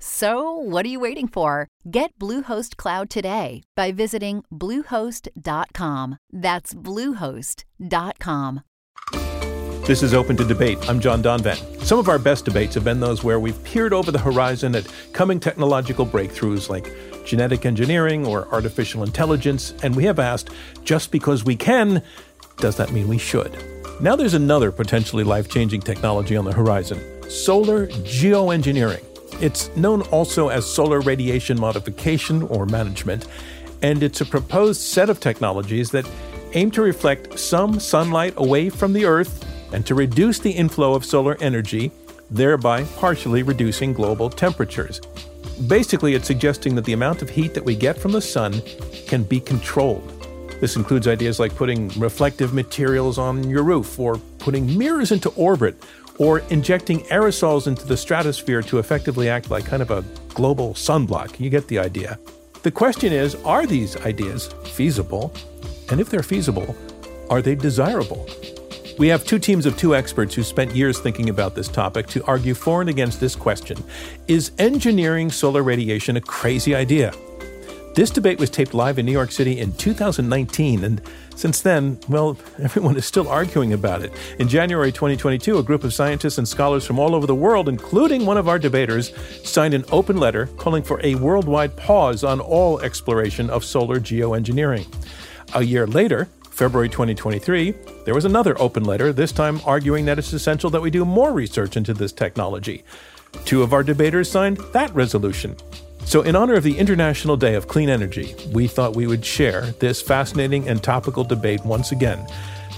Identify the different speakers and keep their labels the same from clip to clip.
Speaker 1: So, what are you waiting for? Get Bluehost Cloud today by visiting Bluehost.com. That's Bluehost.com.
Speaker 2: This is Open to Debate. I'm John Donvan. Some of our best debates have been those where we've peered over the horizon at coming technological breakthroughs like genetic engineering or artificial intelligence, and we have asked just because we can, does that mean we should? Now there's another potentially life changing technology on the horizon solar geoengineering. It's known also as solar radiation modification or management, and it's a proposed set of technologies that aim to reflect some sunlight away from the Earth and to reduce the inflow of solar energy, thereby partially reducing global temperatures. Basically, it's suggesting that the amount of heat that we get from the sun can be controlled. This includes ideas like putting reflective materials on your roof, or putting mirrors into orbit, or injecting aerosols into the stratosphere to effectively act like kind of a global sunblock. You get the idea. The question is are these ideas feasible? And if they're feasible, are they desirable? We have two teams of two experts who spent years thinking about this topic to argue for and against this question Is engineering solar radiation a crazy idea? This debate was taped live in New York City in 2019, and since then, well, everyone is still arguing about it. In January 2022, a group of scientists and scholars from all over the world, including one of our debaters, signed an open letter calling for a worldwide pause on all exploration of solar geoengineering. A year later, February 2023, there was another open letter, this time arguing that it's essential that we do more research into this technology. Two of our debaters signed that resolution. So, in honor of the International Day of Clean Energy, we thought we would share this fascinating and topical debate once again,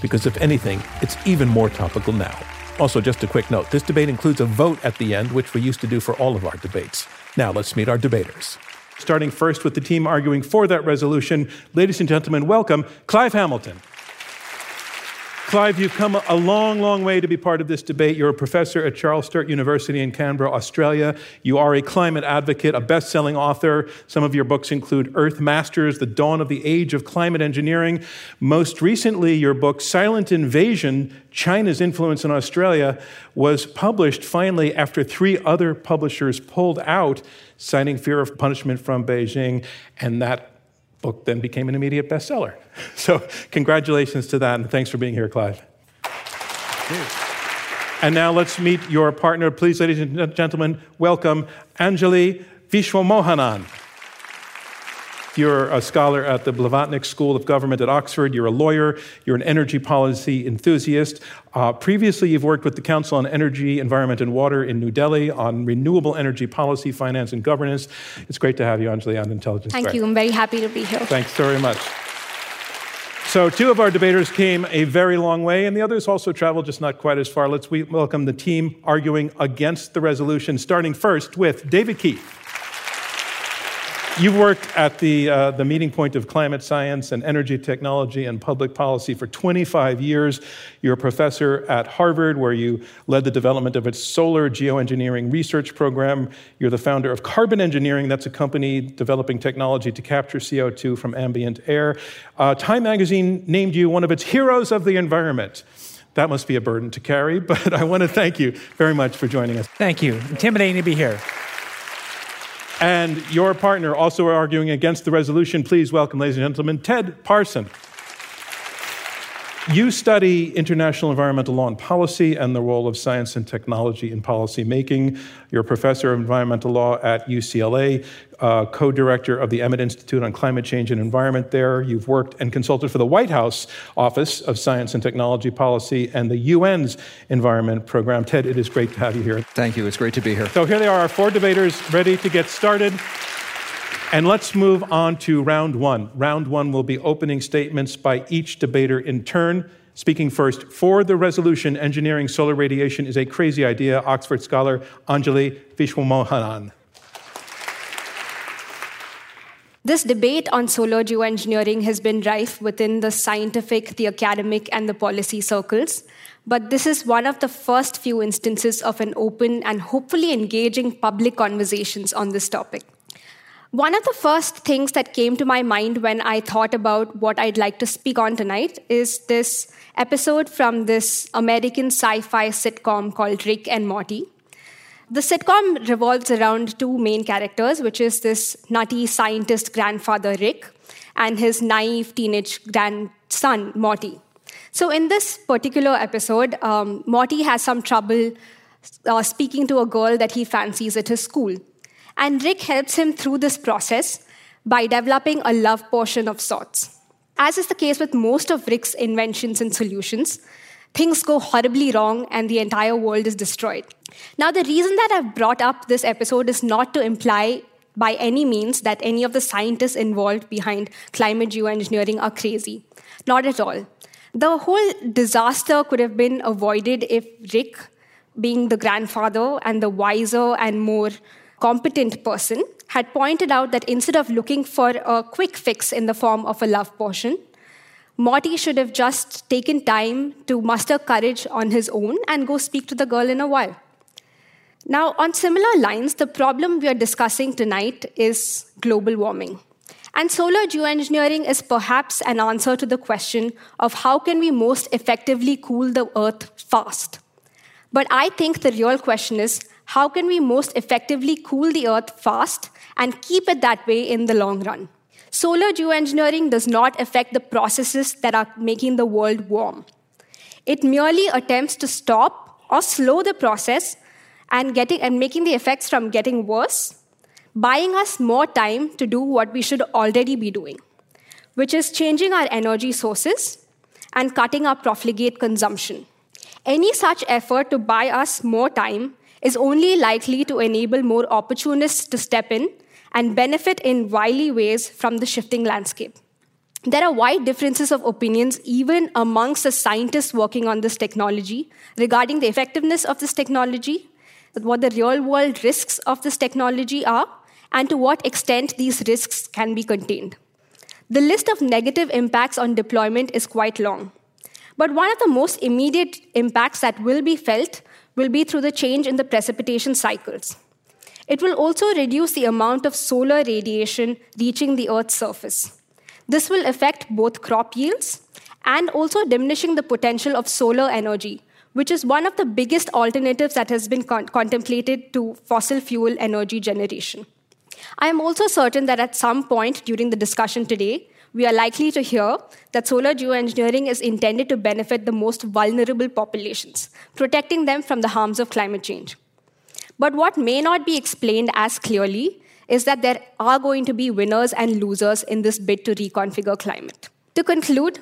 Speaker 2: because if anything, it's even more topical now. Also, just a quick note this debate includes a vote at the end, which we used to do for all of our debates. Now, let's meet our debaters. Starting first with the team arguing for that resolution, ladies and gentlemen, welcome Clive Hamilton. Clive, you've come a long, long way to be part of this debate. You're a professor at Charles Sturt University in Canberra, Australia. You are a climate advocate, a best selling author. Some of your books include Earth Masters, The Dawn of the Age of Climate Engineering. Most recently, your book, Silent Invasion China's Influence in Australia, was published finally after three other publishers pulled out, citing fear of punishment from Beijing. And that book then became an immediate bestseller. So, congratulations to that, and thanks for being here, Clive. And now let's meet your partner. Please, ladies and gentlemen, welcome Anjali Viswamohanan. You're a scholar at the Blavatnik School of Government at Oxford. You're a lawyer. You're an energy policy enthusiast. Uh, previously, you've worked with the Council on Energy, Environment, and Water in New Delhi on renewable energy policy, finance, and governance. It's great to have you, Anjali, on Intelligence.
Speaker 3: Thank you. I'm very happy to be here.
Speaker 2: Thanks very much. So, two of our debaters came a very long way, and the others also traveled just not quite as far. Let's welcome the team arguing against the resolution, starting first with David Keith. You've worked at the, uh, the meeting point of climate science and energy technology and public policy for 25 years. You're a professor at Harvard, where you led the development of its solar geoengineering research program. You're the founder of Carbon Engineering, that's a company developing technology to capture CO2 from ambient air. Uh, Time magazine named you one of its heroes of the environment. That must be a burden to carry, but I want to thank you very much for joining us.
Speaker 4: Thank you. Intimidating to be here.
Speaker 2: And your partner also arguing against the resolution. Please welcome, ladies and gentlemen, Ted Parson. You study international environmental law and policy and the role of science and technology in policy making. You're a professor of environmental law at UCLA, uh, co director of the Emmett Institute on Climate Change and Environment there. You've worked and consulted for the White House Office of Science and Technology Policy and the UN's Environment Program. Ted, it is great to have you here.
Speaker 3: Thank you. It's great to be here.
Speaker 2: So here they are, our four debaters ready to get started. And let's move on to round one. Round one will be opening statements by each debater in turn. Speaking first for the resolution, engineering solar radiation is a crazy idea, Oxford scholar Anjali Viswamohanan.
Speaker 4: This debate on solar geoengineering has been rife within the scientific, the academic, and the policy circles. But this is one of the first few instances of an open and hopefully engaging public conversations on this topic. One of the first things that came to my mind when I thought about what I'd like to speak on tonight is this episode from this American sci fi sitcom called Rick and Morty. The sitcom revolves around two main characters, which is this nutty scientist grandfather Rick and his naive teenage grandson Morty. So, in this particular episode, um, Morty has some trouble uh, speaking to a girl that he fancies at his school. And Rick helps him through this process by developing a love potion of sorts. As is the case with most of Rick's inventions and solutions, things go horribly wrong and the entire world is destroyed. Now, the reason that I've brought up this episode is not to imply by any means that any of the scientists involved behind climate geoengineering are crazy. Not at all. The whole disaster could have been avoided if Rick, being the grandfather and the wiser and more competent person had pointed out that instead of looking for a quick fix in the form of a love potion, Morty should have just taken time to muster courage on his own and go speak to the girl in a while. Now, on similar lines, the problem we are discussing tonight is global warming. And solar geoengineering is perhaps an answer to the question of how can we most effectively cool the earth fast. But I think the real question is how can we most effectively cool the earth fast and keep it that way in the long run? Solar geoengineering does not affect the processes that are making the world warm. It merely attempts to stop or slow the process and, getting, and making the effects from getting worse, buying us more time to do what we should already be doing, which is changing our energy sources and cutting our profligate consumption. Any such effort to buy us more time is only likely to enable more opportunists to step in and benefit in wily ways from the shifting landscape. There are wide differences of opinions, even amongst the scientists working on this technology, regarding the effectiveness of this technology, what the real world risks of this technology are, and to what extent these risks can be contained. The list of negative impacts on deployment is quite long. But one of the most immediate impacts that will be felt will be through the change in the precipitation cycles. It will also reduce the amount of solar radiation reaching the Earth's surface. This will affect both crop yields and also diminishing the potential of solar energy, which is one of the biggest alternatives that has been con- contemplated to fossil fuel energy generation. I am also certain that at some point during the discussion today, we are likely to hear that solar geoengineering is intended to benefit the most vulnerable populations, protecting them from the harms of climate change. But what may not be explained as clearly is that there are going to be winners and losers in this bid to reconfigure climate. To conclude,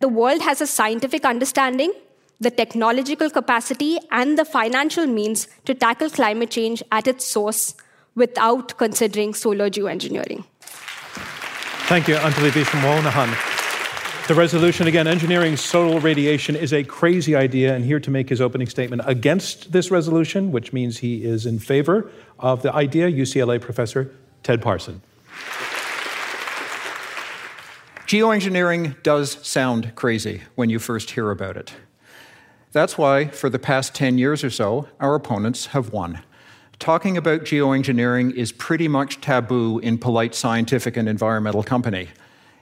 Speaker 4: the world has a scientific understanding, the technological capacity, and the financial means to tackle climate change at its source without considering solar geoengineering.
Speaker 2: Thank you, Anjali Viswamohanan. The resolution again engineering solar radiation is a crazy idea, and here to make his opening statement against this resolution, which means he is in favor of the idea, UCLA professor Ted Parson.
Speaker 3: Geoengineering does sound crazy when you first hear about it. That's why, for the past 10 years or so, our opponents have won talking about geoengineering is pretty much taboo in polite scientific and environmental company.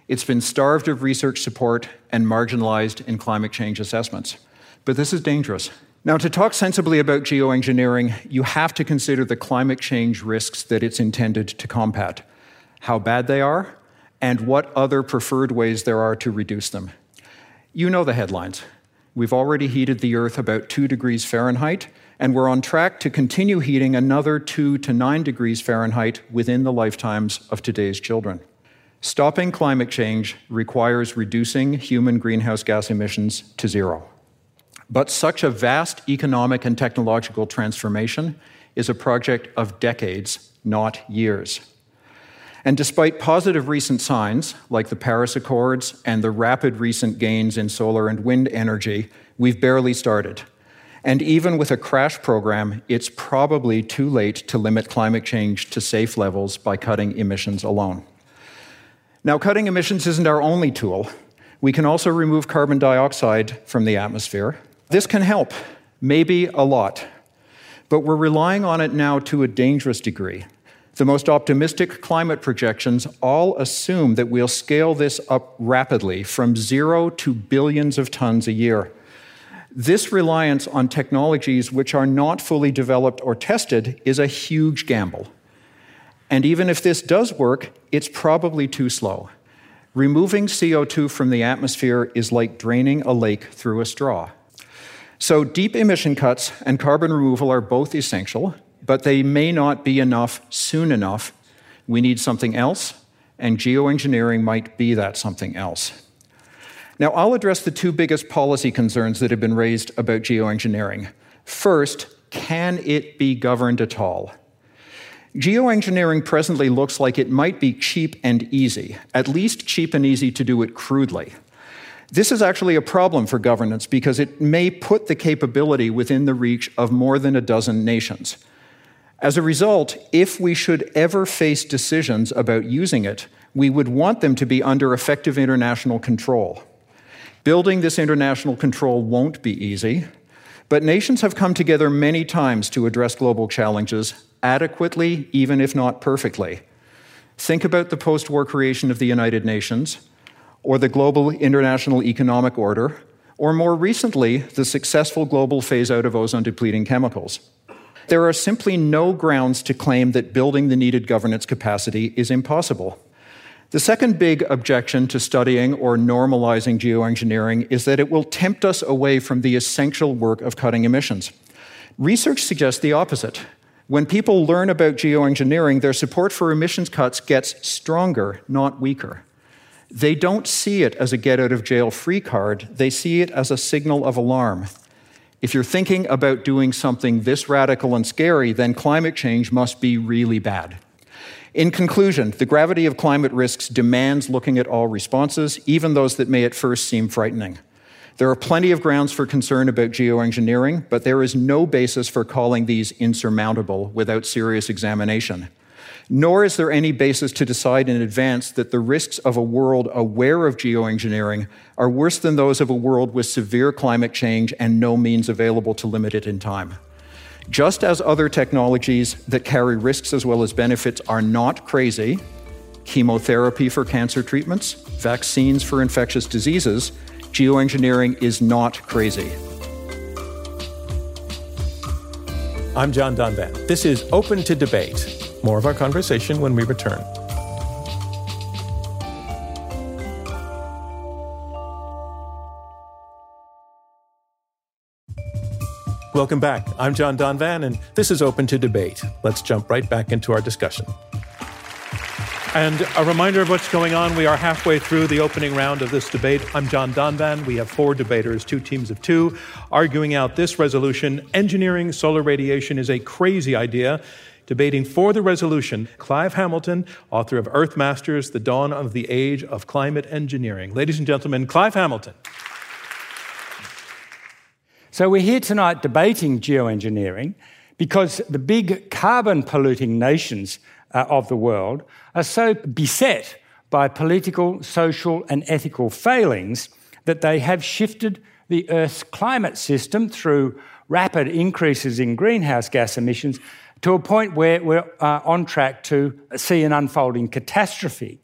Speaker 3: It's been starved of research support and marginalized in climate change assessments. But this is dangerous. Now, to talk sensibly about geoengineering, you have to consider the climate change risks that it's intended to combat, how bad they are, and what other preferred ways there are to reduce them. You know the headlines. We've already heated the Earth about 2 degrees Fahrenheit, and we're on track to continue heating another 2 to 9 degrees Fahrenheit within the lifetimes of today's children. Stopping climate change requires reducing human greenhouse gas emissions to zero. But such a vast economic and technological transformation is a project of decades, not years. And despite positive recent signs, like the Paris Accords and the rapid recent gains in solar and wind energy, we've barely started. And even with a crash program, it's probably too late to limit climate change to safe levels by cutting emissions alone. Now, cutting emissions isn't our only tool. We can also remove carbon dioxide from the atmosphere. This can help, maybe a lot, but we're relying on it now to a dangerous degree. The most optimistic climate projections all assume that we'll scale this up rapidly from zero to billions of tons a year. This reliance on technologies which are not fully developed or tested is a huge gamble. And even if this does work, it's probably too slow. Removing CO2 from the atmosphere is like draining a lake through a straw. So, deep emission cuts and carbon removal are both essential, but they may not be enough soon enough. We need something else, and geoengineering might be that something else. Now, I'll address the two biggest policy concerns that have been raised about geoengineering. First, can it be governed at all? Geoengineering presently looks like it might be cheap and easy, at least cheap and easy to do it crudely. This is actually a problem for governance because it may put the capability within the reach of more than a dozen nations. As a result, if we should ever face decisions about using it, we would want them to be under effective international control. Building this international control won't be easy, but nations have come together many times to address global challenges adequately, even if not perfectly. Think about the post war creation of the United Nations, or the global international economic order, or more recently, the successful global phase out of ozone depleting chemicals. There are simply no grounds to claim that building the needed governance capacity is impossible. The second big objection to studying or normalizing geoengineering is that it will tempt us away from the essential work of cutting emissions. Research suggests the opposite. When people learn about geoengineering, their support for emissions cuts gets stronger, not weaker. They don't see it as a get out of jail free card, they see it as a signal of alarm. If you're thinking about doing something this radical and scary, then climate change must be really bad. In conclusion, the gravity of climate risks demands looking at all responses, even those that may at first seem frightening. There are plenty of grounds for concern about geoengineering, but there is no basis for calling these insurmountable without serious examination. Nor is there any basis to decide in advance that the risks of a world aware of geoengineering are worse than those of a world with severe climate change and no means available to limit it in time. Just as other technologies that carry risks as well as benefits are not crazy, chemotherapy for cancer treatments, vaccines for infectious diseases, geoengineering is not crazy.
Speaker 2: I'm John Donvan. This is Open to Debate. More of our conversation when we return. Welcome back. I'm John Donvan, and this is Open to Debate. Let's jump right back into our discussion. And a reminder of what's going on. We are halfway through the opening round of this debate. I'm John Donvan. We have four debaters, two teams of two, arguing out this resolution Engineering solar radiation is a crazy idea. Debating for the resolution, Clive Hamilton, author of Earth Masters The Dawn of the Age of Climate Engineering. Ladies and gentlemen, Clive Hamilton.
Speaker 5: So, we're here tonight debating geoengineering because the big carbon polluting nations uh, of the world are so beset by political, social, and ethical failings that they have shifted the Earth's climate system through rapid increases in greenhouse gas emissions to a point where we're uh, on track to see an unfolding catastrophe.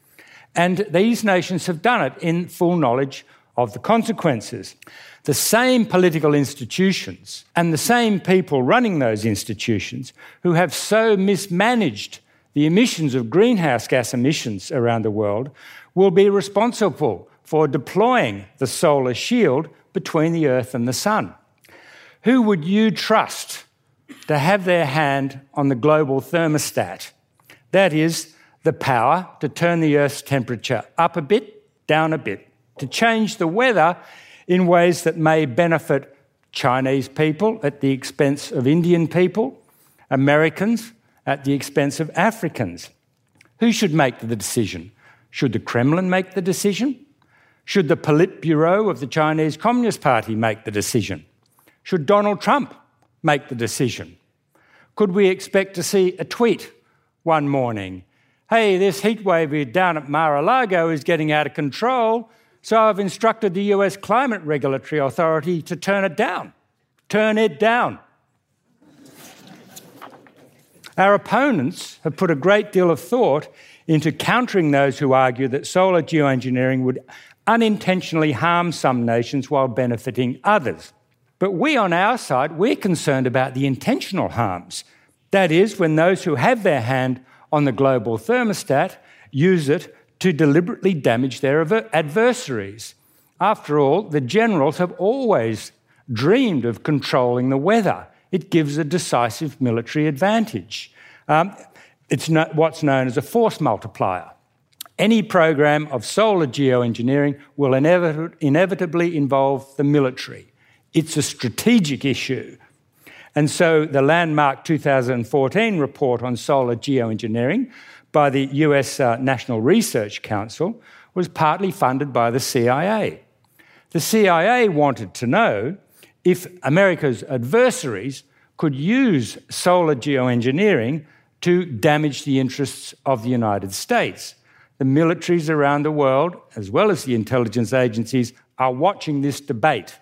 Speaker 5: And these nations have done it in full knowledge of the consequences. The same political institutions and the same people running those institutions who have so mismanaged the emissions of greenhouse gas emissions around the world will be responsible for deploying the solar shield between the Earth and the Sun. Who would you trust to have their hand on the global thermostat? That is, the power to turn the Earth's temperature up a bit, down a bit, to change the weather in ways that may benefit Chinese people at the expense of Indian people, Americans at the expense of Africans. Who should make the decision? Should the Kremlin make the decision? Should the Politburo of the Chinese Communist Party make the decision? Should Donald Trump make the decision? Could we expect to see a tweet one morning? Hey, this heat wave down at Mar a Lago is getting out of control, so I've instructed the US Climate Regulatory Authority to turn it down. Turn it down. Our opponents have put a great deal of thought into countering those who argue that solar geoengineering would unintentionally harm some nations while benefiting others. But we, on our side, we're concerned about the intentional harms. That is, when those who have their hand on the global thermostat use it to deliberately damage their adversaries. After all, the generals have always dreamed of controlling the weather. It gives a decisive military advantage. Um, it's no, what's known as a force multiplier. Any program of solar geoengineering will inevit- inevitably involve the military. It's a strategic issue. And so the landmark 2014 report on solar geoengineering by the US uh, National Research Council was partly funded by the CIA. The CIA wanted to know if America's adversaries could use solar geoengineering to damage the interests of the United States. The militaries around the world, as well as the intelligence agencies, are watching this debate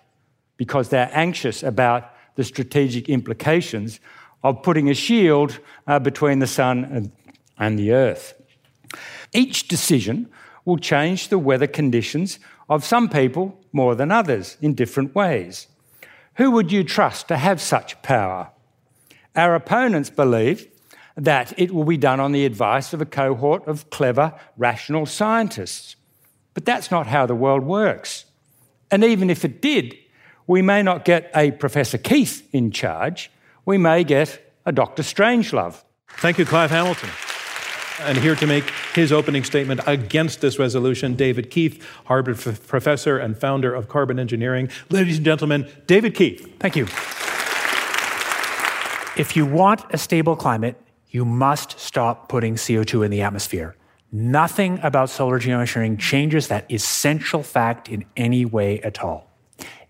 Speaker 5: because they're anxious about the strategic implications of putting a shield uh, between the sun and, and the earth. Each decision will change the weather conditions of some people more than others in different ways. Who would you trust to have such power? Our opponents believe that it will be done on the advice of a cohort of clever, rational scientists. But that's not how the world works. And even if it did, we may not get a Professor Keith in charge, we may get a Dr. Strangelove.
Speaker 2: Thank you, Clive Hamilton. And here to make his opening statement against this resolution, David Keith, Harvard f- professor and founder of Carbon Engineering. Ladies and gentlemen, David Keith.
Speaker 6: Thank you. If you want a stable climate, you must stop putting CO2 in the atmosphere. Nothing about solar geoengineering changes that essential fact in any way at all.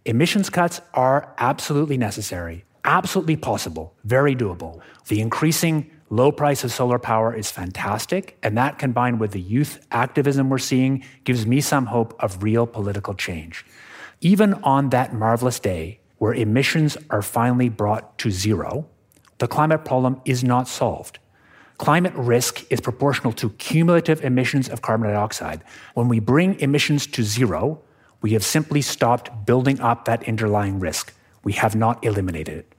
Speaker 6: Emissions cuts are absolutely necessary, absolutely possible, very doable. The increasing low price of solar power is fantastic, and that combined with the youth activism we're seeing gives me some hope of real political change. Even on that marvelous day where emissions are finally brought to zero, the climate problem is not solved. Climate risk is proportional to cumulative emissions of carbon dioxide. When we bring emissions to zero, we have simply stopped building up that underlying risk. We have not eliminated it.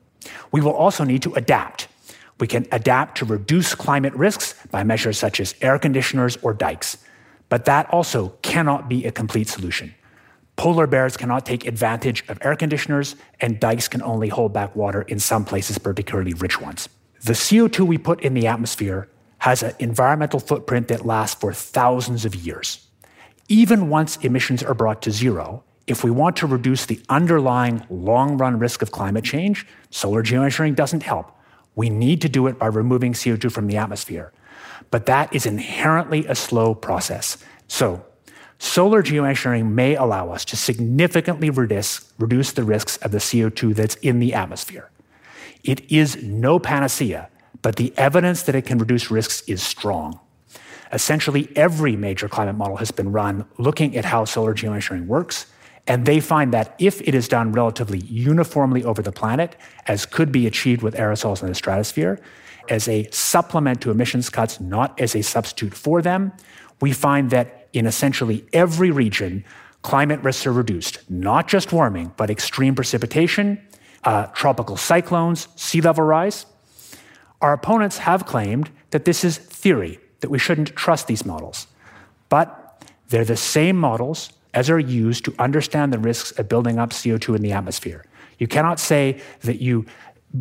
Speaker 6: We will also need to adapt. We can adapt to reduce climate risks by measures such as air conditioners or dikes. But that also cannot be a complete solution. Polar bears cannot take advantage of air conditioners, and dikes can only hold back water in some places, particularly rich ones. The CO2 we put in the atmosphere has an environmental footprint that lasts for thousands of years even once emissions are brought to zero, if we want to reduce the underlying long run risk of climate change, solar geoengineering doesn't help. We need to do it by removing CO2 from the atmosphere. But that is inherently a slow process. So, solar geoengineering may allow us to significantly reduce, reduce the risks of the CO2 that's in the atmosphere. It is no panacea, but the evidence that it can reduce risks is strong. Essentially, every major climate model has been run looking at how solar geoengineering works. And they find that if it is done relatively uniformly over the planet, as could be achieved with aerosols in the stratosphere, as a supplement to emissions cuts, not as a substitute for them, we find that in essentially every region, climate risks are reduced. Not just warming, but extreme precipitation, uh, tropical cyclones, sea level rise. Our opponents have claimed that this is theory, that we shouldn't trust these models. But they're the same models as are used to understand the risks of building up CO2 in the atmosphere. You cannot say that you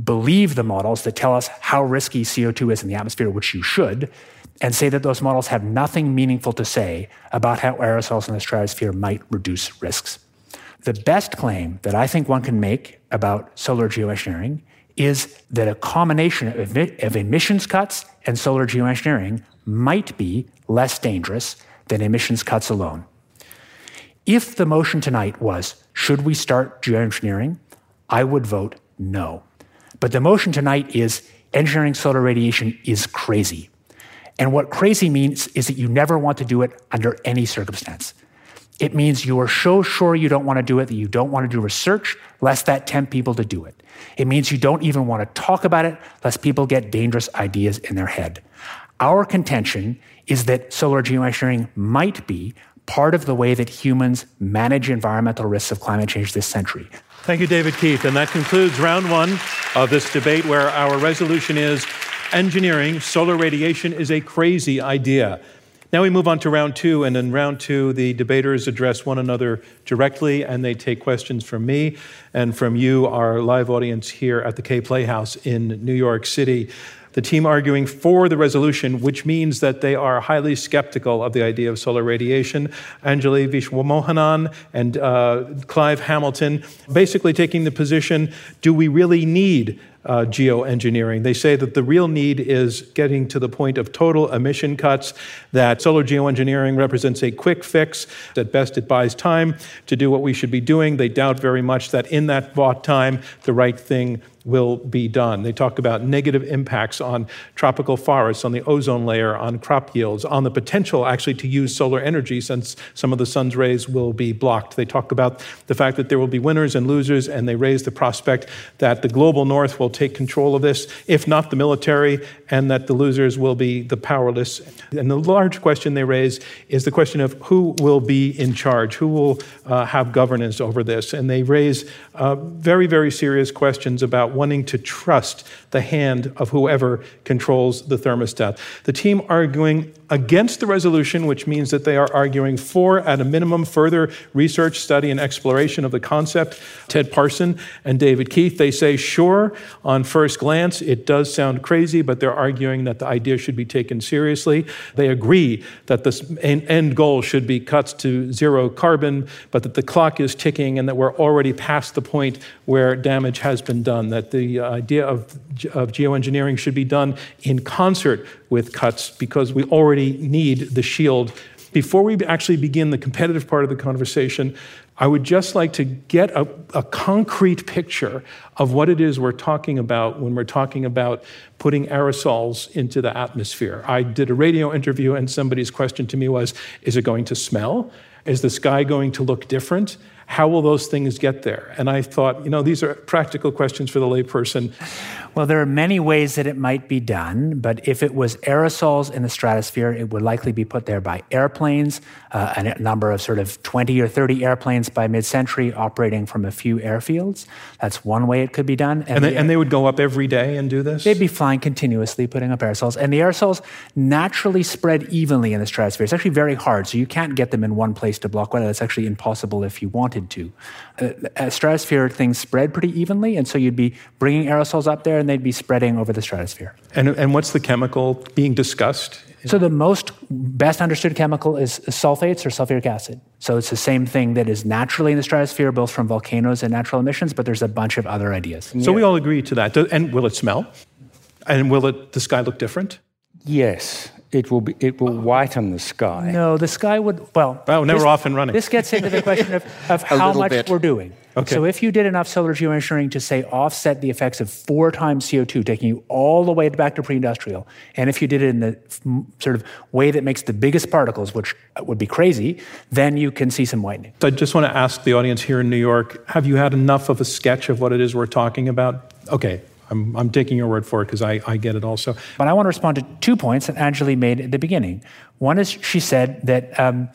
Speaker 6: believe the models that tell us how risky CO2 is in the atmosphere, which you should, and say that those models have nothing meaningful to say about how aerosols in the stratosphere might reduce risks. The best claim that I think one can make about solar geoengineering is that a combination of, of emissions cuts and solar geoengineering might be less dangerous than emissions cuts alone. If the motion tonight was, should we start geoengineering? I would vote no. But the motion tonight is, engineering solar radiation is crazy. And what crazy means is that you never want to do it under any circumstance. It means you are so sure you don't want to do it that you don't want to do research, lest that tempt people to do it. It means you don't even want to talk about it, lest people get dangerous ideas in their head. Our contention is that solar geoengineering might be part of the way that humans manage environmental risks of climate change this century.
Speaker 2: Thank you, David Keith. And that concludes round one of this debate, where our resolution is engineering solar radiation is a crazy idea. Now we move on to round two, and in round two, the debaters address one another directly, and they take questions from me and from you, our live audience here at the Kaye Playhouse in New York City. The team arguing for the resolution, which means that they are highly skeptical of the idea of solar radiation, Anjali Viswamohanan and uh, Clive Hamilton, basically taking the position do we really need uh, geoengineering. They say that the real need is getting to the point of total emission cuts, that solar geoengineering represents a quick fix. At best, it buys time to do what we should be doing. They doubt very much that in that bought time, the right thing will be done. They talk about negative impacts on tropical forests, on the ozone layer, on crop yields, on the potential actually to use solar energy since some of the sun's rays will be blocked. They talk about the fact that there will be winners and losers, and they raise the prospect that the global north will take control of this, if not the military, and that the losers will be the powerless. And the large question they raise is the question of who will be in charge, who will uh, have governance over this. And they raise uh, very, very serious questions about wanting to trust the hand of whoever controls the thermostat. The team arguing against the resolution, which means that they are arguing for, at a minimum, further research, study, and exploration of the concept. Ted Parson and David Keith, they say, sure, on first glance, it does sound crazy, but they're arguing that the idea should be taken seriously. They agree that the end goal should be cuts to zero carbon, but that the clock is ticking and that we're already past the point where damage has been done, that the uh, idea of, of geoengineering should be done in concert with cuts because we already need the shield. Before we actually begin the competitive part of the conversation, I would just like to get a, a, concrete picture of what it is we're talking about when we're talking about putting aerosols into the atmosphere. I did a radio interview, and somebody's question to me was Is it going to smell? Is the sky going to look different? How will those things get there? And I thought, you know, these are practical questions for the layperson.
Speaker 6: Well, there are many ways that it might be done, but if it was aerosols in the stratosphere, it would likely be put there by airplanes, uh, a number of sort of 20 or 30 airplanes by mid century operating from a few airfields. That's one way it could be done.
Speaker 2: And, and, they, the, and, they, would go up every day and do this?
Speaker 6: They'd be flying continuously, putting up aerosols. And the aerosols naturally spread evenly in the stratosphere. It's actually very hard, so you can't get them in one place to block weather. That's actually impossible if you wanted to. Uh, a stratosphere, things spread pretty evenly, and so you'd be bringing aerosols up there and they'd be spreading over the stratosphere.
Speaker 2: And, and what's the chemical being discussed?
Speaker 6: So the most best understood chemical is sulfates or sulfuric acid. So it's the same thing that is naturally in the stratosphere, both from volcanoes and natural emissions, but there's a bunch of other ideas.
Speaker 2: So yeah. we all agree to that. And will it smell? And will it, the sky look different?
Speaker 5: Yes it will be, it will oh. whiten the sky.
Speaker 6: No, the sky would well.
Speaker 2: Oh, now this, we're off and running.
Speaker 6: This gets into the question of, of how much bit. we're doing.
Speaker 2: Okay.
Speaker 6: So if you did enough solar geoengineering to say offset the effects of four times CO2, taking you all the way back to pre-industrial, and if you did it in the sort of way that makes the biggest particles, which would be crazy, then you can see some whitening.
Speaker 2: So I just want to ask the audience here in New York: Have you had enough of a sketch of what it is we're talking about? Okay, I'm, I'm taking your word for it because I, I get it also.
Speaker 6: But I want to respond to two points that Anjali made at the beginning. One is she said that um,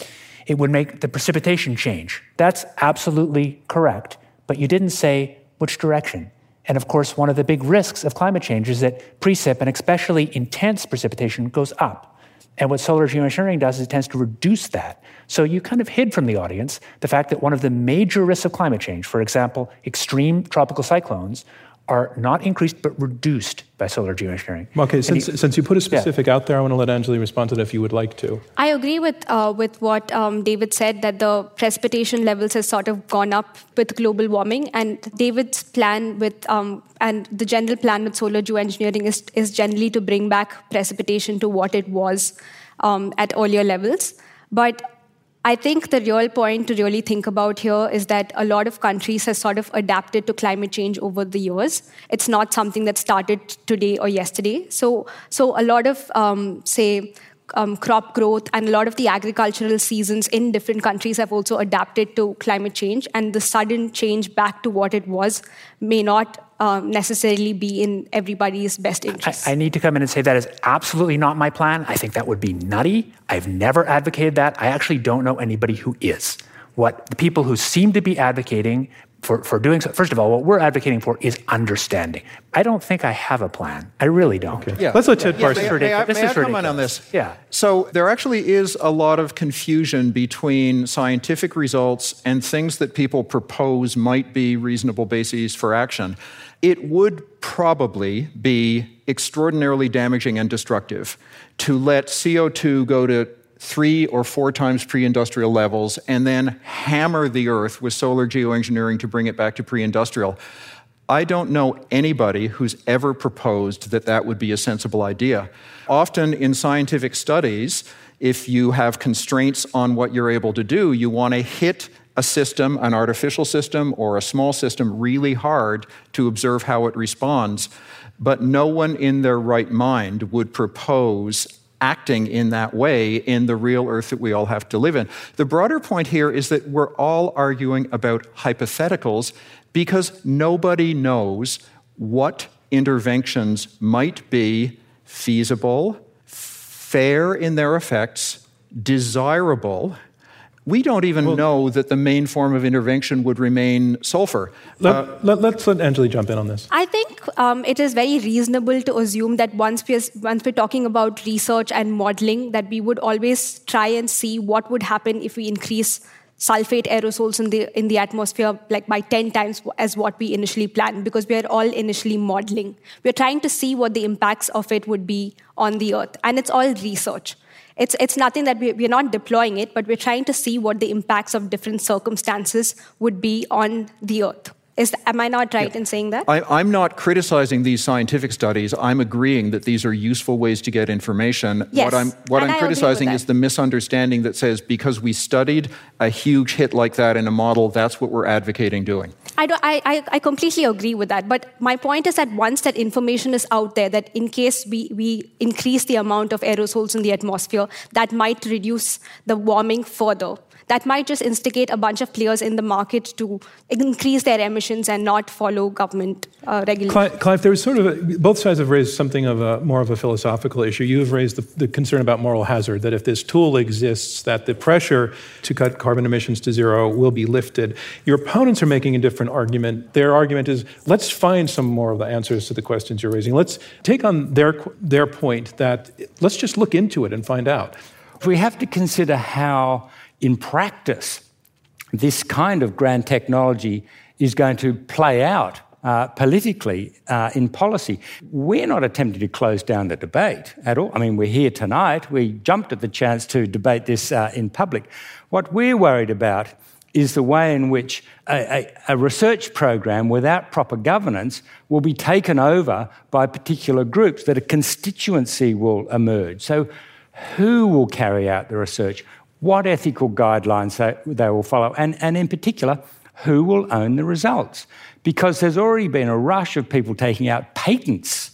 Speaker 6: it would make the precipitation change. That's absolutely correct. But you didn't say which direction. And of course, one of the big risks of climate change is that precip, and especially intense precipitation, goes up. And what solar geoengineering does is it tends to reduce that. So you kind of hid from the audience the fact that one of the major risks of climate change, for example, extreme tropical cyclones, are not increased but reduced by solar geoengineering.
Speaker 2: Okay, since, you, since you put a specific yeah. out there, I want to let Anjali respond to that if you would like to.
Speaker 4: I agree with, uh, with what um, David said that the precipitation levels has sort of gone up with global warming. And David's plan with, um, and the general plan with solar geoengineering is, is generally to bring back precipitation to what it was um, at earlier levels. But I think the real point to really think about here is that a lot of countries have sort of adapted to climate change over the years. It's not something that started today or yesterday. So, so a lot of, um, say, um, crop growth and a lot of the agricultural seasons in different countries have also adapted to climate change. And the sudden change back to what it was may not um, necessarily be in everybody's best interest.
Speaker 6: I, I, need to come in and say that is absolutely not my plan. I think that would be nutty. I've never advocated that. I actually don't know anybody who is. What the people who seem to be advocating for, for doing so. First of all, what we're advocating for is understanding. I don't think I have a plan. I really don't.
Speaker 2: Okay. Yeah. Let's let Ted yeah. Parson.
Speaker 3: Yeah, may, may, I, this may I comment on this?
Speaker 6: Yeah.
Speaker 3: So there actually is a lot of confusion between scientific results and things that people propose might be reasonable bases for action. It would probably be extraordinarily damaging and destructive to let CO2 go to three or four times pre industrial levels and then hammer the earth with solar geoengineering to bring it back to pre industrial. I don't know anybody who's ever proposed that that would be a sensible idea. Often in scientific studies, if you have constraints on what you're able to do, you want to hit a system, an artificial system or a small system, really hard to observe how it responds. But no one in their right mind would propose acting in that way in the real earth that we all have to live in. The broader point here is that we're all arguing about hypotheticals because nobody knows what interventions might be feasible, fair in their effects, desirable, we don't even well, know that the main form of intervention would remain sulfur.
Speaker 2: Let, uh, let, us let Anjali jump in on this.
Speaker 4: I think um, it is very reasonable to assume that once we're, once we're talking about research and modeling, that we would always try and see what would happen if we increase sulfate aerosols in the in the atmosphere like by 10 times as what we initially planned because we are all initially modeling we're trying to see what the impacts of it would be on the earth and it's all research it's, it's nothing that we, we're not deploying it, but we're trying to see what the impacts of different circumstances would be on the earth. Is, am I not right yeah. in saying that?
Speaker 3: I, am not criticizing these scientific studies. I'm agreeing that these are useful ways to get information.
Speaker 4: Yes,
Speaker 3: what I'm, what I'm criticizing is the misunderstanding that says because we studied a huge hit like that in a model, that's what we're advocating doing.
Speaker 4: I, I, I completely agree with that. But my point is that once that information is out there, that in case we, we increase the amount of aerosols in the atmosphere, that might reduce the warming further that might just instigate a bunch of players in the market to increase their emissions and not follow government uh, regulations.
Speaker 2: Clive, Clive, there was sort of a, both sides have raised something of a more of a philosophical issue. You have raised the, the concern about moral hazard that if this tool exists, that the pressure to cut carbon emissions to zero will be lifted. Your opponents are making a different argument. Their argument is let's find some more of the answers to the questions you're raising. Let's take on their their point that let's just look into it and find out.
Speaker 5: We have to consider how in practice, this kind of grand technology is going to play out uh, politically uh, in policy. We're not attempting to close down the debate at all. I mean, we're here tonight. We jumped at the chance to debate this uh, in public. What we're worried about is the way in which a, a, a, research program without proper governance will be taken over by particular groups, that a constituency will emerge. So, who will carry out the research? What ethical guidelines they, they will follow, and, and in particular, who will own the results. Because there's already been a rush of people taking out patents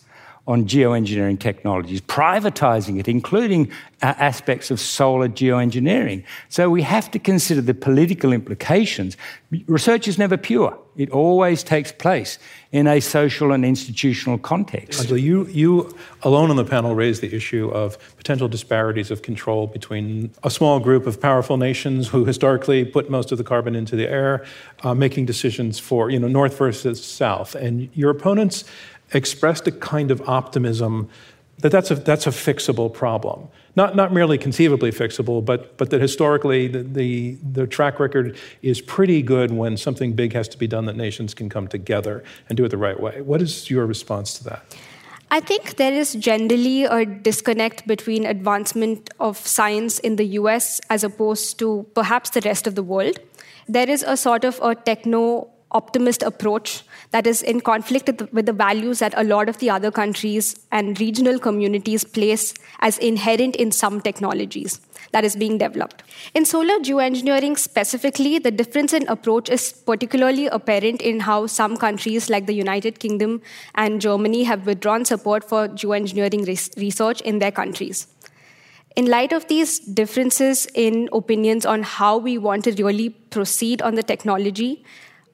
Speaker 5: on geoengineering technologies, privatizing it, including uh, aspects of solar geoengineering. So we have to consider the political implications. Research is never pure, it always takes place in a social and institutional context.
Speaker 2: Anjali, you, you alone on the panel raised the issue of potential disparities of control between a small group of powerful nations who historically put most of the carbon into the air, uh, making decisions for you know north versus south. And your opponents expressed a kind of optimism that that's a, that's a fixable problem. Not, not merely conceivably fixable, but, but that historically the, the, the track record is pretty good when something big has to be done that nations can come together and do it the right way. What is your response to that?
Speaker 4: I think there is generally a disconnect between advancement of science in the US as opposed to perhaps the rest of the world. There is a sort of a techno optimist approach that is in conflict with the values that a lot of the other countries and regional communities place as inherent in some technologies that is being developed. In solar geoengineering specifically, the difference in approach is particularly apparent in how some countries like the United Kingdom and Germany have withdrawn support for geoengineering research in their countries. In light of these differences in opinions on how we want to really proceed on the technology,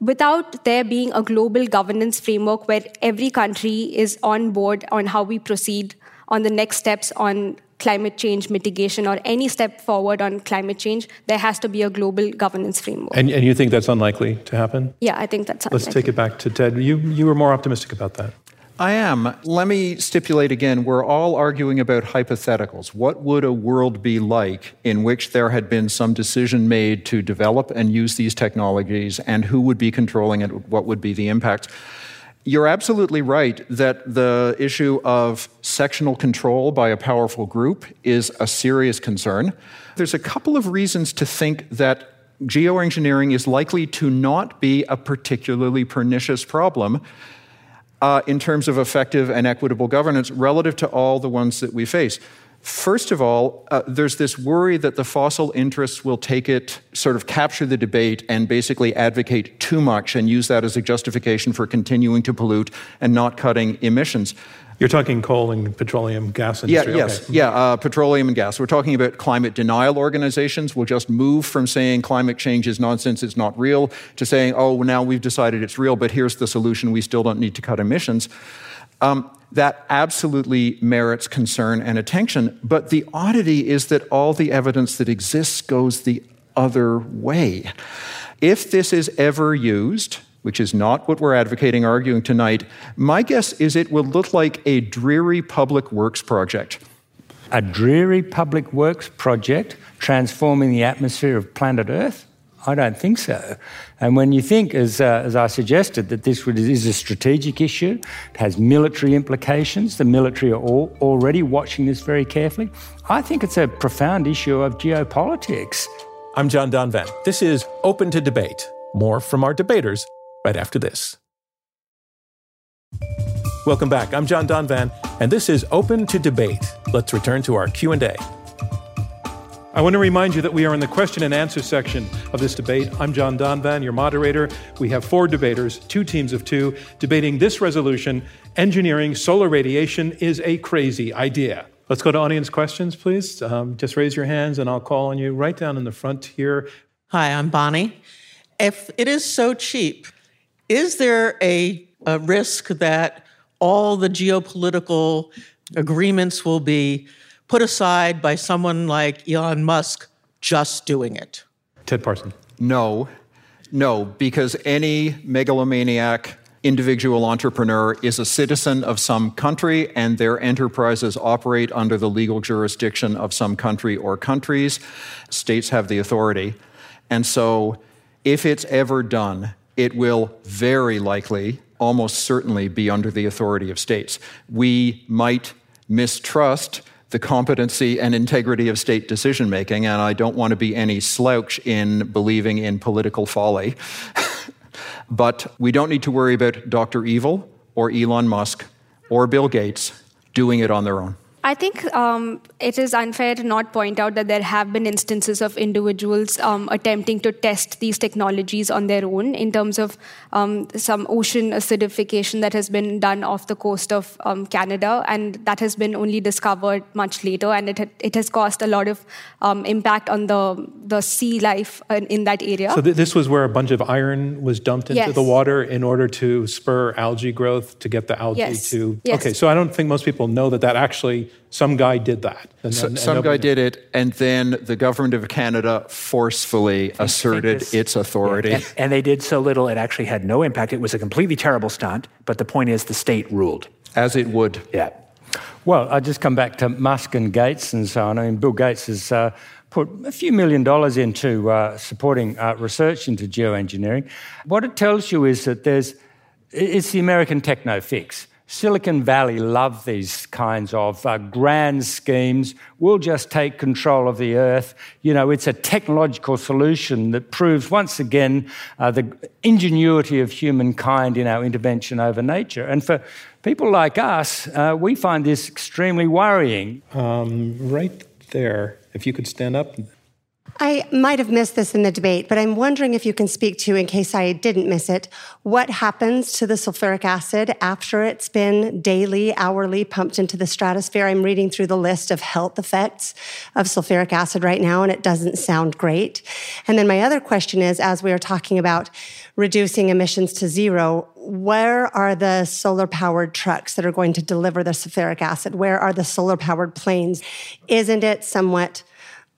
Speaker 4: without there being a global governance framework where every country is on board on how we proceed on the next steps on climate change mitigation or any step forward on climate change, there has to be a global governance framework.
Speaker 2: And, and you think that's unlikely to happen?
Speaker 4: Yeah, I think that's unlikely.
Speaker 2: Let's take it back to Ted. You, you were more optimistic about that.
Speaker 3: I am. Let me stipulate again we're all arguing about hypotheticals. What would a world be like in which there had been some decision made to develop and use these technologies, and who would be controlling it? What would be the impact? You're absolutely right that the issue of sectional control by a powerful group is a serious concern. There's a couple of reasons to think that geoengineering is likely to not be a particularly pernicious problem uh, in terms of effective and equitable governance relative to all the ones that we face. First of all, uh, there's this worry that the fossil interests will take it, sort of capture the debate, and basically advocate too much and use that as a justification for continuing to pollute and not cutting emissions.
Speaker 2: You're talking coal and petroleum gas industry.
Speaker 3: Yeah, yes, okay. yeah, uh, petroleum and gas. We're talking about climate denial organizations. We'll just move from saying climate change is nonsense, it's not real, to saying, oh, now we've decided it's real, but here's the solution. We still don't need to cut emissions. Um, that absolutely merits concern and attention. But the oddity is that all the evidence that exists goes the other way. If this is ever used, which is not what we're advocating arguing tonight, my guess is it will look like a dreary public works project.
Speaker 5: A dreary public works project transforming the atmosphere of planet Earth? I don't think so. And when you think, as, uh, as I suggested, that this is a strategic issue, it has military implications, the military are all, already watching this very carefully, I think it's a profound issue of geopolitics.
Speaker 2: I'm John Donvan. This is Open to Debate. More from our debaters right after this. Welcome back. I'm John Donvan, and this is Open to Debate. Let's return to our Q&A. I want to remind you that we are in the question and answer section of this debate. I'm John Donvan, your moderator. We have four debaters, two teams of two, debating this resolution Engineering solar radiation is a crazy idea. Let's go to audience questions, please. Um, just raise your hands and I'll call on you right down in the front here.
Speaker 7: Hi, I'm Bonnie. If it is so cheap, is there a, a risk that all the geopolitical agreements will be put aside by someone like Elon Musk just doing it?
Speaker 2: Ted Parson.
Speaker 3: No, no, because any megalomaniac individual entrepreneur is a citizen of some country and their enterprises operate under the legal jurisdiction of some country or countries. States have the authority. And so, if it's ever done, it will very likely, almost certainly, be under the authority of states. We might mistrust the competency and integrity of state decision making, and I don't want to be any slouch in believing in political folly. but we don't need to worry about Dr. Evil or Elon Musk or Bill Gates doing it on their own.
Speaker 4: I think um, it is unfair to not point out that there have been instances of individuals um, attempting to test these technologies on their own in terms of um, some ocean acidification that has been done off the coast of um, Canada, and that has been only discovered much later, and it, it has caused a lot of um, impact on the, the sea life in, in that area.
Speaker 2: So th- this was where a bunch of iron was dumped into
Speaker 4: yes.
Speaker 2: the water in order to spur algae growth to get the algae
Speaker 4: yes.
Speaker 2: to.
Speaker 4: Yes.
Speaker 2: Okay, so I don't think most people know that that actually some guy did that.
Speaker 3: And, so, and some guy did it, and then the government of Canada forcefully asserted this, its authority.
Speaker 6: Yeah, and, and, they did so little, it actually had no impact. It was a completely terrible stunt, but the point is the state ruled.
Speaker 3: As it would.
Speaker 6: Yeah.
Speaker 5: Well, I just come back to Musk and Gates and so on. I mean, Bill Gates has uh, put a few million dollars into uh, supporting uh, research into geoengineering. What it tells you is that there's it's the American techno fix. Silicon Valley love these kinds of uh, grand schemes. We'll just take control of the earth. You know, it's a technological solution that proves once again uh, the ingenuity of humankind in our intervention over nature. And for people like us, uh, we find this extremely worrying.
Speaker 2: Um, right there, if you could stand up.
Speaker 8: I might have missed this in the debate, but I'm wondering if you can speak to, in case I didn't miss it, what happens to the sulfuric acid after it's been daily, hourly pumped into the stratosphere. I'm reading through the list of health effects of sulfuric acid right now, and it doesn't sound great. And then my other question is as we are talking about reducing emissions to zero, where are the solar powered trucks that are going to deliver the sulfuric acid? Where are the solar powered planes? Isn't it somewhat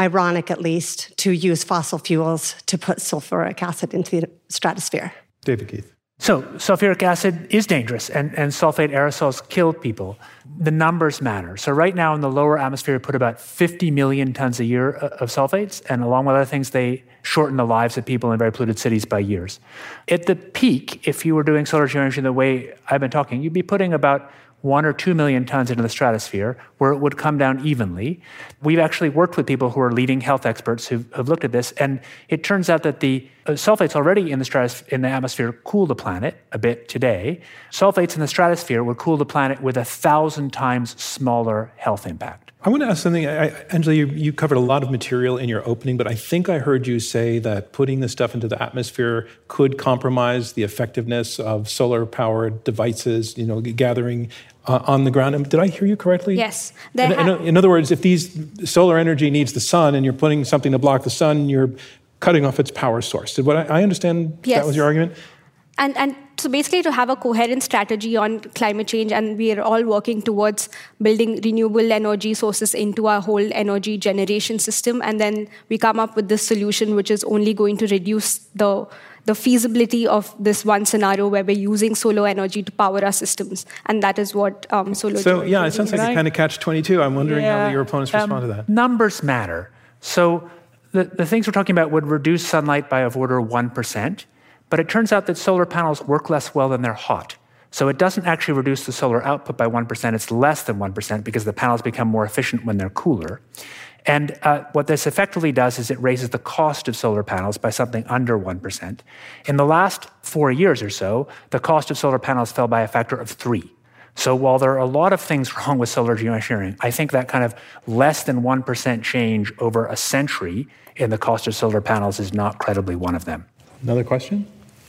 Speaker 8: ironic at least, to use fossil fuels to put sulfuric acid into the stratosphere.
Speaker 2: David Keith.
Speaker 6: So, sulfuric acid is dangerous, and, and sulfate aerosols kill people. The numbers matter. So, right now in the lower atmosphere, we put about 50 million tons a year uh, of sulfates, and along with other things, they shorten the lives of people in very polluted cities by years. At the peak, if you were doing solar geoengineering the way I've been talking, you'd be putting about one or two million tons into the stratosphere, where it would come down evenly. We've actually worked with people who are leading health experts who have looked at this, and it turns out that the uh, sulfates already in the, stratos- in the atmosphere cool the planet a bit today. Sulfates in the stratosphere would cool the planet with a thousand times smaller health impact.
Speaker 2: I want to ask something. I, Anjali, you, you, covered a lot of material in your opening, but I think I heard you say that putting this stuff into the atmosphere could compromise the effectiveness of solar-powered devices, you know, gathering uh, on the ground. Did I hear you correctly?
Speaker 4: Yes.
Speaker 2: In, in, in, other words, if these solar energy needs the sun and you're putting something to block the sun, you're cutting off its power source. Did what I, I understand
Speaker 4: yes.
Speaker 2: that was your argument?
Speaker 4: And, and so basically to have a coherent strategy on climate change and we are all working towards building renewable energy sources into our whole energy generation system and then we come up with this solution which is only going to reduce the the feasibility of this one scenario where we're using solar energy to power our systems. And that is what um, solar
Speaker 2: so yeah it sounds like a kind of catch 22 i'm wondering yeah, how your opponents um, respond to that.
Speaker 6: Numbers matter. So the, the things we're talking about would reduce sunlight by of order 1% but it turns out that solar panels work less well when they're hot. So it doesn't actually reduce the solar output by 1%, it's less than 1% because the panels become more efficient when they're cooler. And uh, what this effectively does is it raises the cost of solar panels by something under 1%. In the last four years or so, the cost of solar panels fell by a factor of three. So while there are a lot of things wrong with solar geoengineering, I think that kind of less than 1% change over a century in the cost of solar panels is not credibly one of them.
Speaker 2: Another question?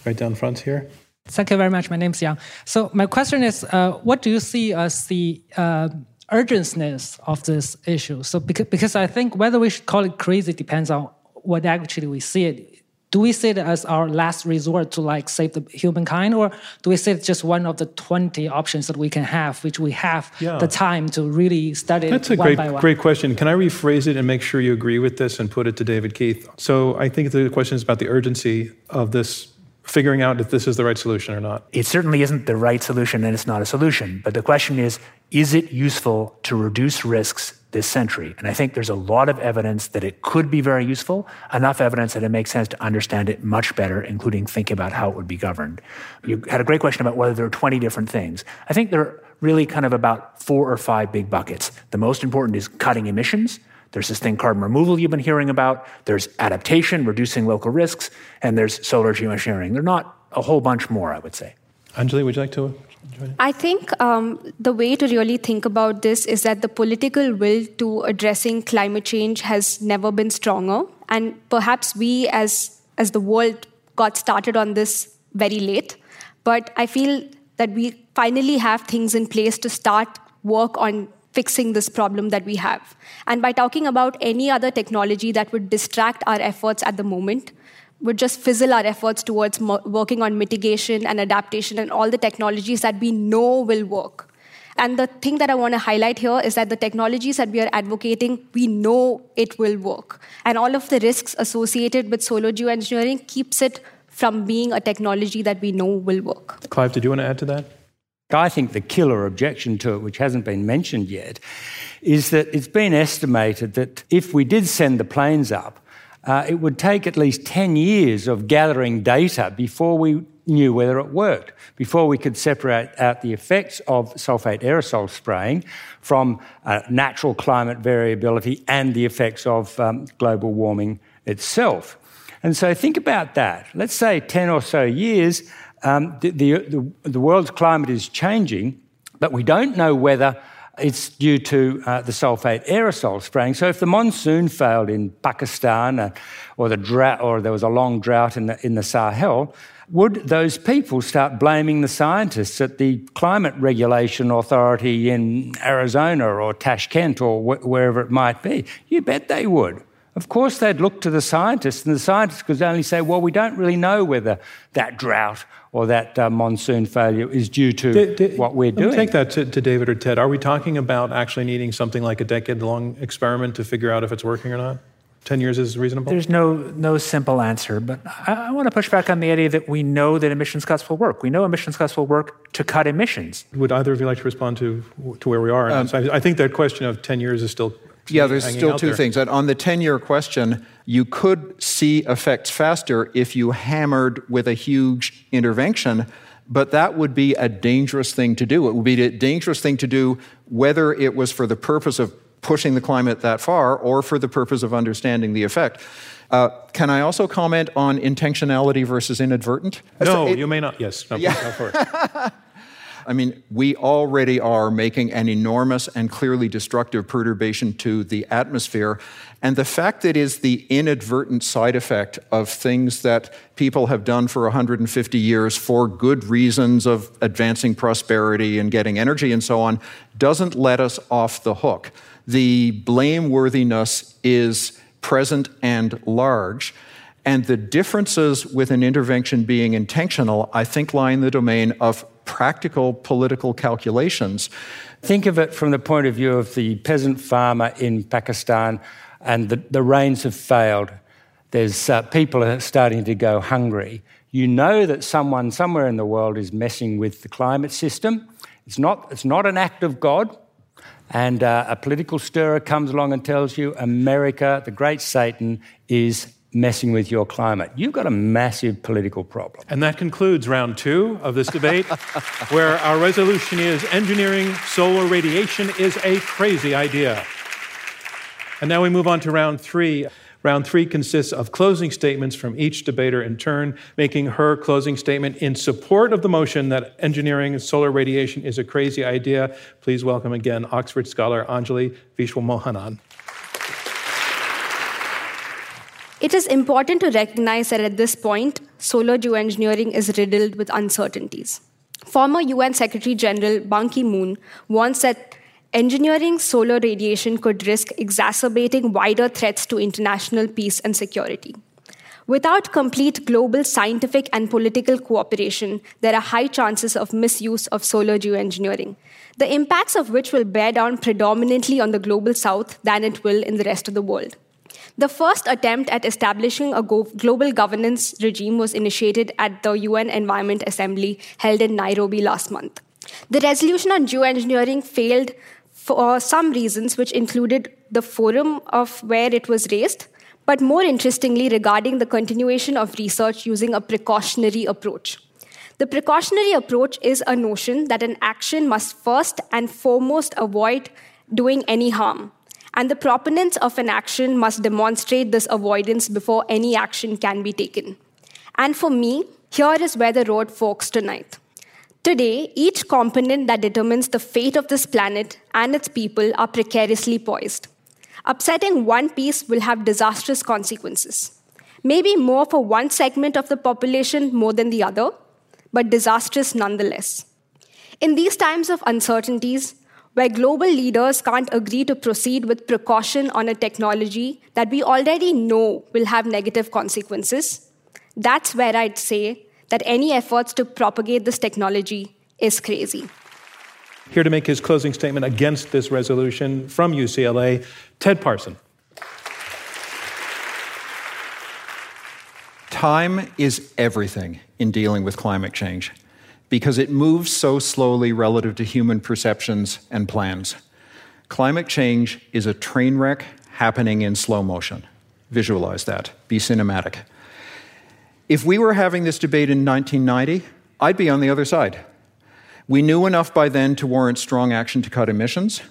Speaker 2: right down front here.
Speaker 9: Thank you very much. My name is Yang. So my question is, uh, what do you see as the uh, urgency of this issue? So because, because I think whether we should call it crazy depends on what actually we see it. Do we see it as our last resort to like save the humankind, or do we see it just one of the twenty options that we can have, which we have yeah. the time to really study?
Speaker 2: That's a great, great question. Can I rephrase it and make sure you agree with this and put it to David Keith? So I think the question is about the urgency of this figuring out if this is the right solution or not.
Speaker 6: It certainly isn't the right solution and it's not a solution. But the question is is it useful to reduce risks this century? And I think there's a lot of evidence that it could be very useful, enough evidence that it makes sense to understand it much better, including think about how it would be governed. You had a great question about whether there are 20 different things. I think there are really kind of about four or five big buckets. The most important is cutting emissions. There's this thing, carbon removal, you've been hearing about. There's adaptation, reducing local risks, and there's solar geoengineering. There are not a whole bunch more, I would say.
Speaker 2: Anjali, would you like to? Join?
Speaker 4: I think um, the way to really think about this is that the political will to addressing climate change has never been stronger, and perhaps we, as as the world, got started on this very late. But I feel that we finally have things in place to start work on fixing this problem that we have. And by talking about any other technology that would distract our efforts at the moment, would just fizzle our efforts towards mo- working on mitigation and adaptation and all the technologies that we know will work. And the thing that I want to highlight here is that the technologies that we are advocating, we know it will work. And all of the risks associated with solar geoengineering keeps it from being a technology that we know will work.
Speaker 2: Clive, did you want to add to that?
Speaker 5: I think the killer objection to it, which hasn't been mentioned yet, is that it's been estimated that if we did send the planes up, uh, it would take at least 10 years of gathering data before we knew whether it worked, before we could separate out the effects of sulfate aerosol spraying from uh, natural climate variability and the effects of um, global warming itself. And so think about that. Let's say 10 or so years, um, the, the, the, world's climate is changing, but we don't know whether it's due to uh, the sulfate aerosol spraying. So if the monsoon failed in Pakistan uh, or, the drought, or there was a long drought in the, in the Sahel, would those people start blaming the scientists at the Climate Regulation Authority in Arizona or Tashkent or wh- wherever it might be? You bet they would. Of course, they'd look to the scientists, and the scientists could only say, well, we don't really know whether that drought or that uh, monsoon failure is due to d- d- what we're doing.
Speaker 2: take that to, to, David or Ted. Are we talking about actually needing something like a decade long experiment to figure out if it's working or not? 10 years is reasonable?
Speaker 6: There's no, no simple answer, but I, I want to push back on the idea that we know that emissions cuts will work. We know emissions cuts will work to cut emissions.
Speaker 2: Would either of you like to respond to, to where we are? Um, I, I think that question of 10 years is still
Speaker 3: yeah, there's still two there. things. On the 10 year question, you could see effects faster if you hammered with a huge intervention, but that would be a dangerous thing to do. It would be a dangerous thing to do whether it was for the purpose of pushing the climate that far or for the purpose of understanding the effect. Uh, can I also comment on intentionality versus inadvertent?
Speaker 2: No, so it, you may not. Yes. No, yeah.
Speaker 3: I mean, we already are making an enormous and clearly destructive perturbation to the atmosphere. And the fact that is the inadvertent side effect of things that people have done for 150 years for good reasons of advancing prosperity and getting energy and so on doesn't let us off the hook. The blameworthiness is present and large. And the differences with an intervention being intentional, I think, lie in the domain of practical political calculations.
Speaker 5: Think of it from the point of view of the peasant farmer in Pakistan, and the, the rains have failed. There's uh, people are starting to go hungry. You know that someone somewhere in the world is messing with the climate system. It's not, it's not an act of God. And uh, a political stirrer comes along and tells you America, the great Satan, is messing with your climate. You've got a massive political problem.
Speaker 2: And that concludes round two of this debate, where our resolution is engineering solar radiation is a crazy idea. And now we move on to round three. Round three consists of closing statements from each debater in turn, making her closing statement in support of the motion that engineering solar radiation is a crazy idea. Please welcome again Oxford scholar Anjali Viswamohanan.
Speaker 4: It is important to recognize that at this point, solar geoengineering is riddled with uncertainties. Former UN Secretary General Ban Ki moon warns that engineering solar radiation could risk exacerbating wider threats to international peace and security. Without complete global scientific and political cooperation, there are high chances of misuse of solar geoengineering, the impacts of which will bear down predominantly on the global south than it will in the rest of the world. The first attempt at establishing a global governance regime was initiated at the UN Environment Assembly held in Nairobi last month. The resolution on geoengineering failed for some reasons, which included the forum of where it was raised, but more interestingly, regarding the continuation of research using a precautionary approach. The precautionary approach is a notion that an action must first and foremost avoid doing any harm and the proponents of an action must demonstrate this avoidance before any action can be taken. And for me, here is where the road forks tonight. Today, each component that determines the fate of this planet and its people are precariously poised. Upsetting one piece will have disastrous consequences. Maybe more for one segment of the population more than the other, but disastrous nonetheless. In these times of uncertainties, where global leaders can't agree to proceed with precaution on a technology that we already know will have negative consequences, that's where I'd say that any efforts to propagate this technology is crazy.
Speaker 2: Here to make his closing statement against this resolution from UCLA, Ted Parson.
Speaker 3: Time is everything in dealing with climate change. Because it moves so slowly relative to human perceptions and plans. Climate change is a train wreck happening in slow motion. Visualize that, be cinematic. If we were having this debate in 1990, I'd be on the other side. We knew enough by then to warrant strong action to cut emissions.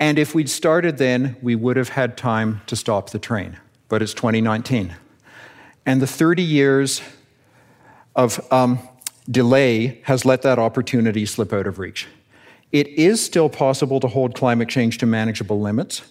Speaker 3: And if we'd started then, we would have had time to stop the train. But it's 2019. And the 30 years of um, delay has let that opportunity slip out of reach. It is still possible to hold climate change to manageable limits,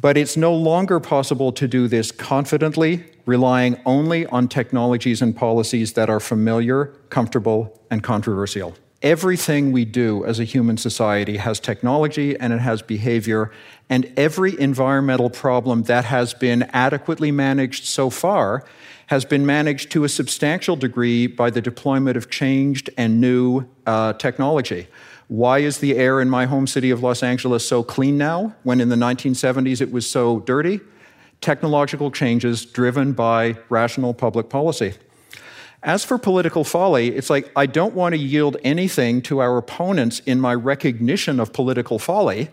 Speaker 3: but it's no longer possible to do this confidently, relying only on technologies and policies that are familiar, comfortable, and controversial. Everything we do as a human society has technology and it has behavior, and every environmental problem that has been adequately managed so far has been managed to a substantial degree by the deployment of changed and new uh, technology. Why is the air in my home city of Los Angeles so clean now when in the 1970s it was so dirty? Technological changes driven by rational public policy. As for political folly, it's like I don't want to yield anything to our opponents in my recognition of political folly,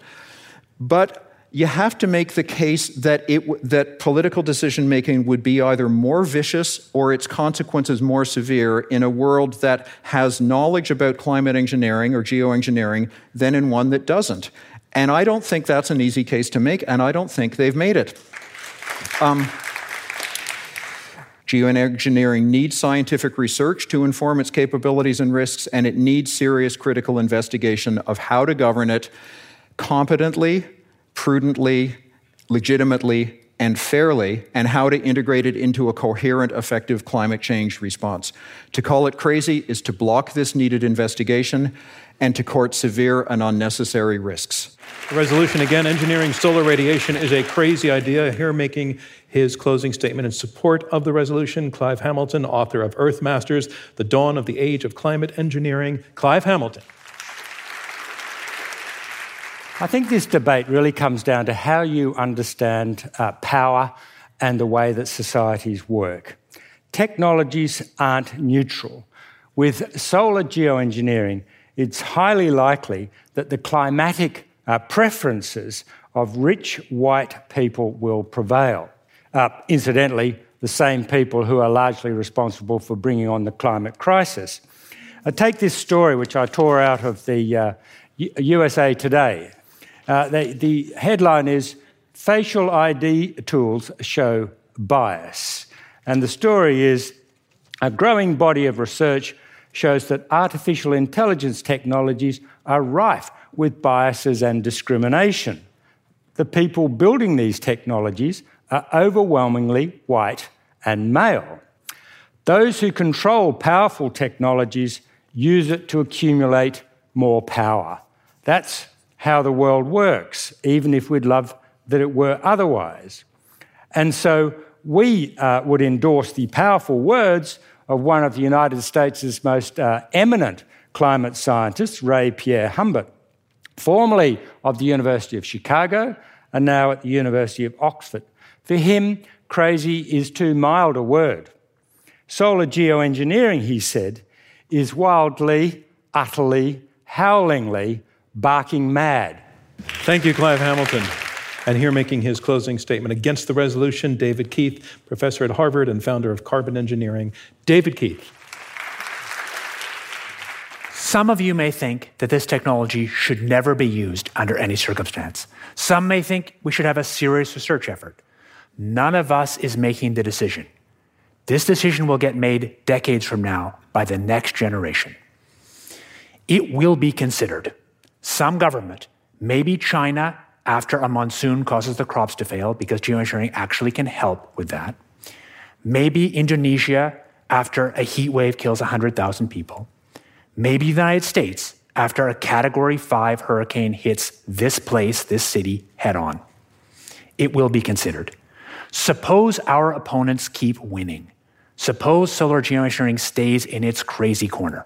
Speaker 3: but you have to make the case that, it, that political decision making would be either more vicious or its consequences more severe in a world that has knowledge about climate engineering or geoengineering than in one that doesn't. And I don't think that's an easy case to make, and I don't think they've made it. Um, Geoengineering needs scientific research to inform its capabilities and risks, and it needs serious critical investigation of how to govern it competently, prudently, legitimately, and fairly, and how to integrate it into a coherent, effective climate change response. To call it crazy is to block this needed investigation and to court severe and unnecessary risks.
Speaker 2: The resolution again engineering solar radiation is a crazy idea. Here making his closing statement in support of the resolution, Clive Hamilton, author of Earth Masters The Dawn of the Age of Climate Engineering. Clive Hamilton.
Speaker 5: I think this debate really comes down to how you understand uh, power and the way that societies work. Technologies aren't neutral. With solar geoengineering, it's highly likely that the climatic uh, preferences of rich white people will prevail. Uh, incidentally, the same people who are largely responsible for bringing on the climate crisis. Uh, take this story, which I tore out of the USA uh, Today. Uh, the headline is Facial ID Tools Show Bias. And the story is a growing body of research shows that artificial intelligence technologies are rife with biases and discrimination. The people building these technologies are overwhelmingly white and male. Those who control powerful technologies use it to accumulate more power. That's how the world works, even if we'd love that it were otherwise. And so we uh, would endorse the powerful words of one of the United States' most uh, eminent climate scientists, Ray Pierrehumbert, formerly of the University of Chicago and now at the University of Oxford. For him, crazy is too mild a word. Solar geoengineering, he said, is wildly, utterly, howlingly barking mad.
Speaker 2: Thank you, Clive Hamilton. And here making his closing statement against the resolution, David Keith, professor at Harvard and founder of Carbon Engineering. David Keith.
Speaker 6: Some of you may think that this technology should never be used under any circumstance. Some may think we should have a serious research effort. None of us is making the decision. This decision will get made decades from now by the next generation. It will be considered. Some government, maybe China after a monsoon causes the crops to fail, because geoengineering actually can help with that. Maybe Indonesia after a heat wave kills 100,000 people. Maybe the United States after a category five hurricane hits this place, this city, head on. It will be considered. Suppose our opponents keep winning. Suppose solar geoengineering stays in its crazy corner.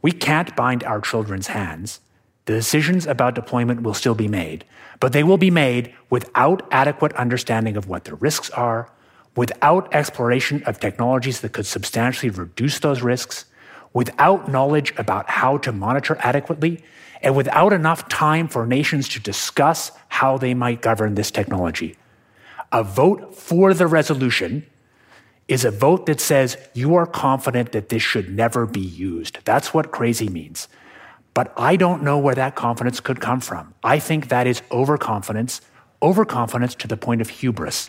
Speaker 6: We can't bind our children's hands. The decisions about deployment will still be made, but they will be made without adequate understanding of what the risks are, without exploration of technologies that could substantially reduce those risks, without knowledge about how to monitor adequately, and without enough time for nations to discuss how they might govern this technology. A vote for the resolution is a vote that says you are confident that this should never be used. That's what crazy means. But I don't know where that confidence could come from. I think that is overconfidence, overconfidence to the point of hubris.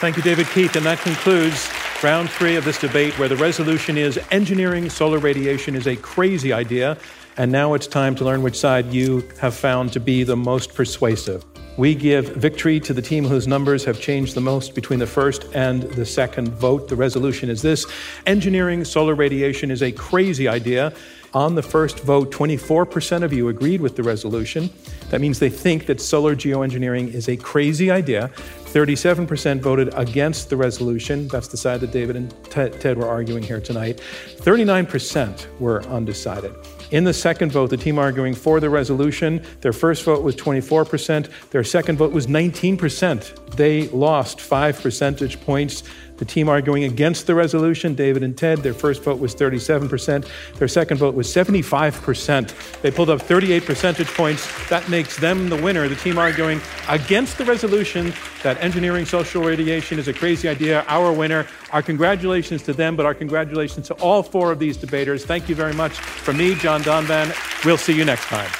Speaker 2: Thank you, David Keith. And that concludes round three of this debate where the resolution is engineering solar radiation is a crazy idea. And now it's time to learn which side you have found to be the most persuasive. We give victory to the team whose numbers have changed the most between the first and the second vote. The resolution is this Engineering solar radiation is a crazy idea. On the first vote, 24% of you agreed with the resolution. That means they think that solar geoengineering is a crazy idea. 37% voted against the resolution. That's the side that David and Ted were arguing here tonight. 39% were undecided. In the second vote, the team arguing for the resolution, their first vote was 24%, their second vote was 19%. They lost five percentage points. The team arguing against the resolution, David and Ted, their first vote was 37%, their second vote was 75%. They pulled up 38 percentage points. That makes them the winner. The team arguing against the resolution that engineering solar radiation is a crazy idea, our winner. Our congratulations to them, but our congratulations to all four of these debaters. Thank you very much from me, John Donvan. We'll see you next time.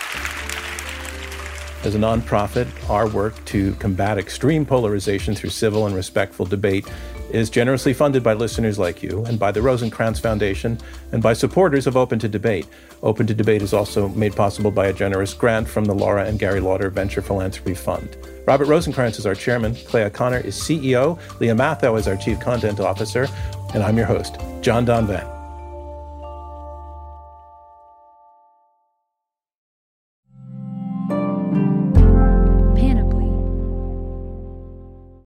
Speaker 2: As a nonprofit, our work to combat extreme polarization through civil and respectful debate is generously funded by listeners like you and by the Rosenkranz Foundation and by supporters of Open to Debate. Open to Debate is also made possible by a generous grant from the Laura and Gary Lauder Venture Philanthropy Fund. Robert Rosenkranz is our chairman, Clea Conner is CEO, Lia Matthow is our chief content officer, and I'm your host, John Donvan.